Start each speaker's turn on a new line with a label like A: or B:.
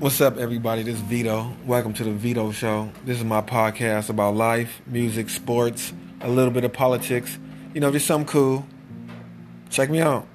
A: What's up, everybody? This is Vedo. Welcome to the Vedo Show. This is my podcast about life, music, sports, a little bit of politics. You know, just something cool. Check me out.